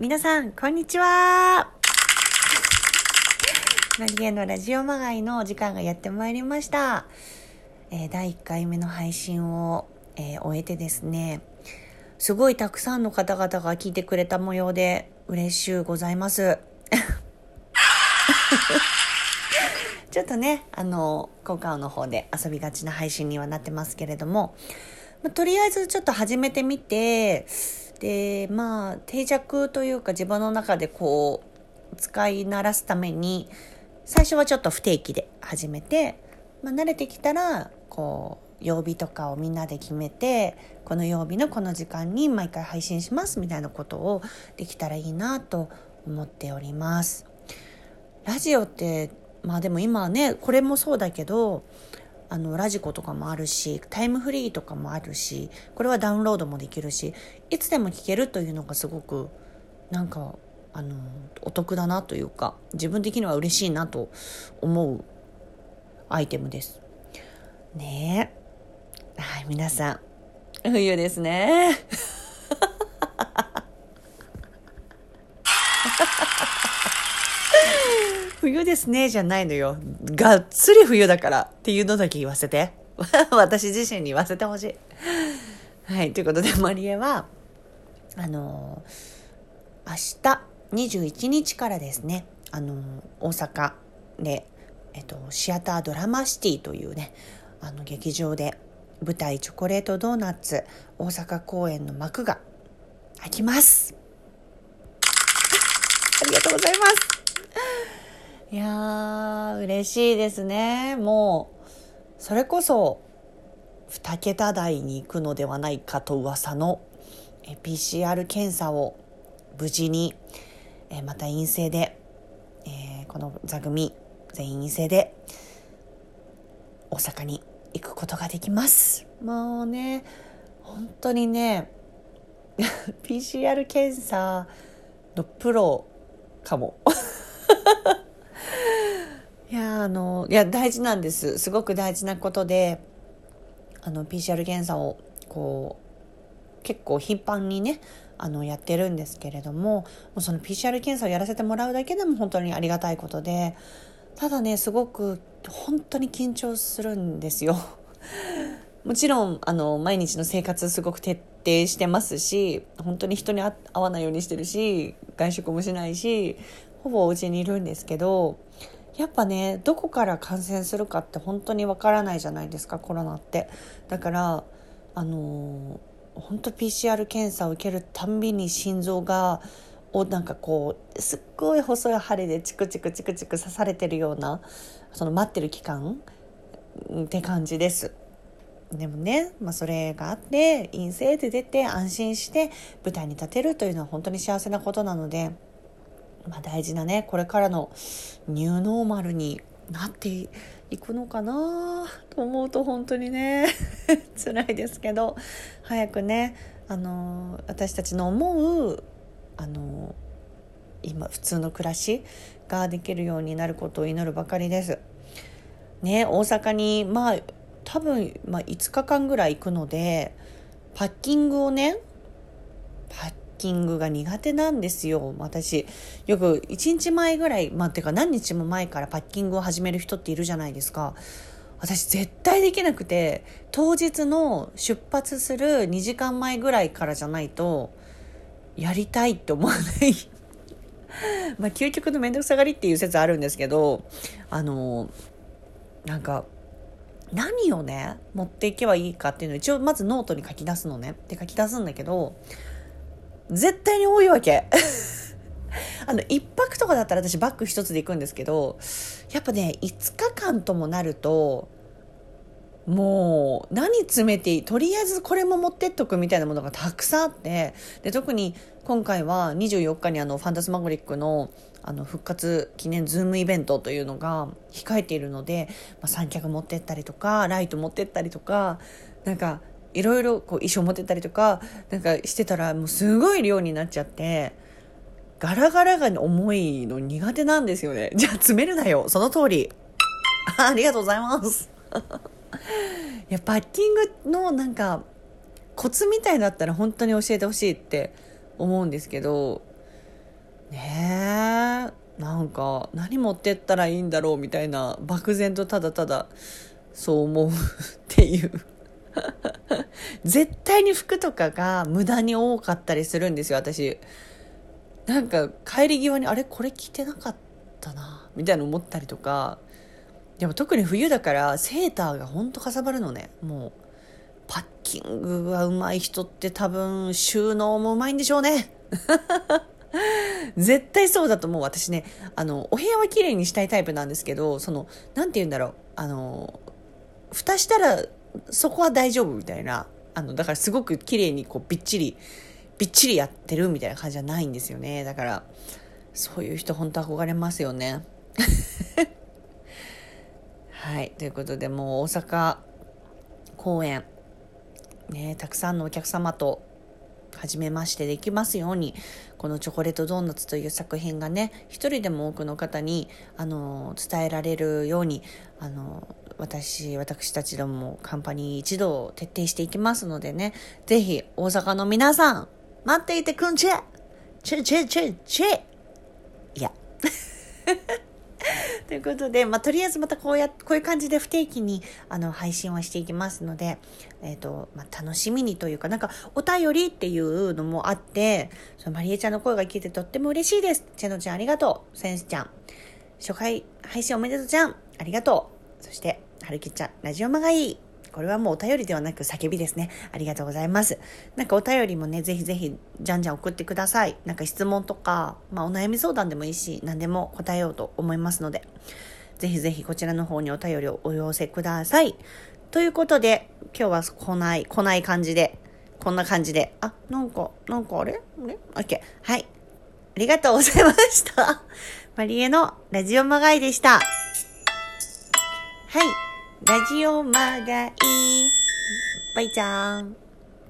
皆さん、こんにちは。マリエのラジオまがいのお時間がやってまいりました。えー、第1回目の配信を、えー、終えてですね、すごいたくさんの方々が聞いてくれた模様で嬉しゅうございます。ちょっとね、あの、効果音の方で遊びがちな配信にはなってますけれども、まあ、とりあえずちょっと始めてみて、で、まあ、定着というか自分の中でこう、使い慣らすために、最初はちょっと不定期で始めて、まあ、慣れてきたら、こう、曜日とかをみんなで決めて、この曜日のこの時間に毎回配信しますみたいなことをできたらいいなと思っております。ラジオって、まあでも今はね、これもそうだけど、あのラジコとかもあるしタイムフリーとかもあるしこれはダウンロードもできるしいつでも聞けるというのがすごくなんかあのお得だなというか自分的には嬉しいなと思うアイテムです。ねえはい皆さん冬ですね。冬ですねじゃないのよ。がっつり冬だからっていうのだけ言わせて。私自身に言わせてほしい。はい、ということで、マリエは、あのー、明日21日からですね、あのー、大阪で、えっと、シアタードラマシティというね、あの劇場で舞台チョコレートドーナツ大阪公演の幕が開きます。ありがとうございます。いやー、嬉しいですね。もう、それこそ、2桁台に行くのではないかと噂の PCR 検査を無事に、えまた陰性で、えー、この座組全員陰性で大阪に行くことができます。もうね、本当にね、PCR 検査のプロかも。いやあのいや大事なんですすごく大事なことであの PCR 検査をこう結構頻繁にねあのやってるんですけれどももうその PCR 検査をやらせてもらうだけでも本当にありがたいことでただねすごく本当に緊張するんですよ。もちろんあの毎日の生活すごく徹底してますし本当に人に会わないようにしてるし外食もしないしほぼお家にいるんですけどやっぱねどこから感染するかって本当にわからないじゃないですかコロナってだからあの、本当 PCR 検査を受けるたんびに心臓がをなんかこうすっごい細い針でチクチクチクチク刺されてるようなその待ってる期間って感じです。でもね、まあ、それがあって陰性で出て安心して舞台に立てるというのは本当に幸せなことなのでまあ、大事なね。これからのニューノーマルになっていくのかな？と思うと本当にね。辛いですけど。早くねあの私たちの思うあの今普通の暮らしができるようになることを祈るばかりです。ね大阪にまあ多分、まあ、5日間ぐらい行くのでパッキングをねパッキングが苦手なんですよ。私、よく1日前ぐらい、まあ、てか何日も前からパッキングを始める人っているじゃないですか。私絶対できなくて、当日の出発する2時間前ぐらいからじゃないと、やりたいって思わない まあ、究極の面倒くさがりっていう説あるんですけど、あの、なんか、何をね、持っていけばいいかっていうのを一応まずノートに書き出すのね。で書き出すんだけど、絶対に多いわけ。あの、一泊とかだったら私バッグ一つで行くんですけど、やっぱね、5日間ともなると、もう何詰めていいとりあえずこれも持ってっとくみたいなものがたくさんあってで特に今回は24日にあのファンタスマゴリックのあの復活記念ズームイベントというのが控えているので、まあ、三脚持ってったりとかライト持ってったりとかなんかいろいろこう衣装持ってたりとかなんかしてたらもうすごい量になっちゃってガラガラが重いの苦手なんですよね。じゃあ詰めるなよ。その通り。ありがとうございます。いやパッキングのなんかコツみたいだったら本当に教えてほしいって思うんですけどねえなんか何持ってったらいいんだろうみたいな漠然とただただそう思うっていう。絶対に服とかが無駄に多かったりするんですよ私。なんか帰り際にあれ？これ着てなかったなみたいな思ったりとか。でも特に冬だからセーターがほんとかさばるのね。もうパッキングがうまい人って多分収納もうまいんでしょうね。絶対そうだと思う私ね。あのお部屋は綺麗にしたいタイプなんですけどその何て言うんだろう。あの蓋したらそこは大丈夫みたいな。あのだからすごく綺麗にこうびっちりびっちりやってるみたいな感じじゃないんですよね。だからそういう人本当憧れますよね。はい。ということでもう大阪公演ねたくさんのお客様と初めましてできますようにこの「チョコレートドーナツ」という作品がね一人でも多くの方にあの伝えられるようにあの私私たちどもカンパニー一同徹底していきますのでねぜひ大阪の皆さん待っていてくんちゃチェチェチェチェ。いや。ということで、まあ、とりあえずまたこうや、こういう感じで不定期に、あの、配信はしていきますので、えっ、ー、と、まあ、楽しみにというか、なんか、お便りっていうのもあって、そのまりえちゃんの声が聞いてとっても嬉しいです。チェノちゃんありがとう。センスちゃん。初回配信おめでとうちゃん。ありがとう。そして、はるきちゃん、ラジオマがいい。これはもうお便りではなく叫びですね。ありがとうございます。なんかお便りもね、ぜひぜひ、じゃんじゃん送ってください。なんか質問とか、まあお悩み相談でもいいし、何でも答えようと思いますので、ぜひぜひこちらの方にお便りをお寄せください。ということで、今日は来ない、来ない感じで、こんな感じで、あ、なんか、なんかあれ？あれ ?OK。はい。ありがとうございました。マリエのラジオマガイでした。はい。ラジオマガイ。バイちゃん。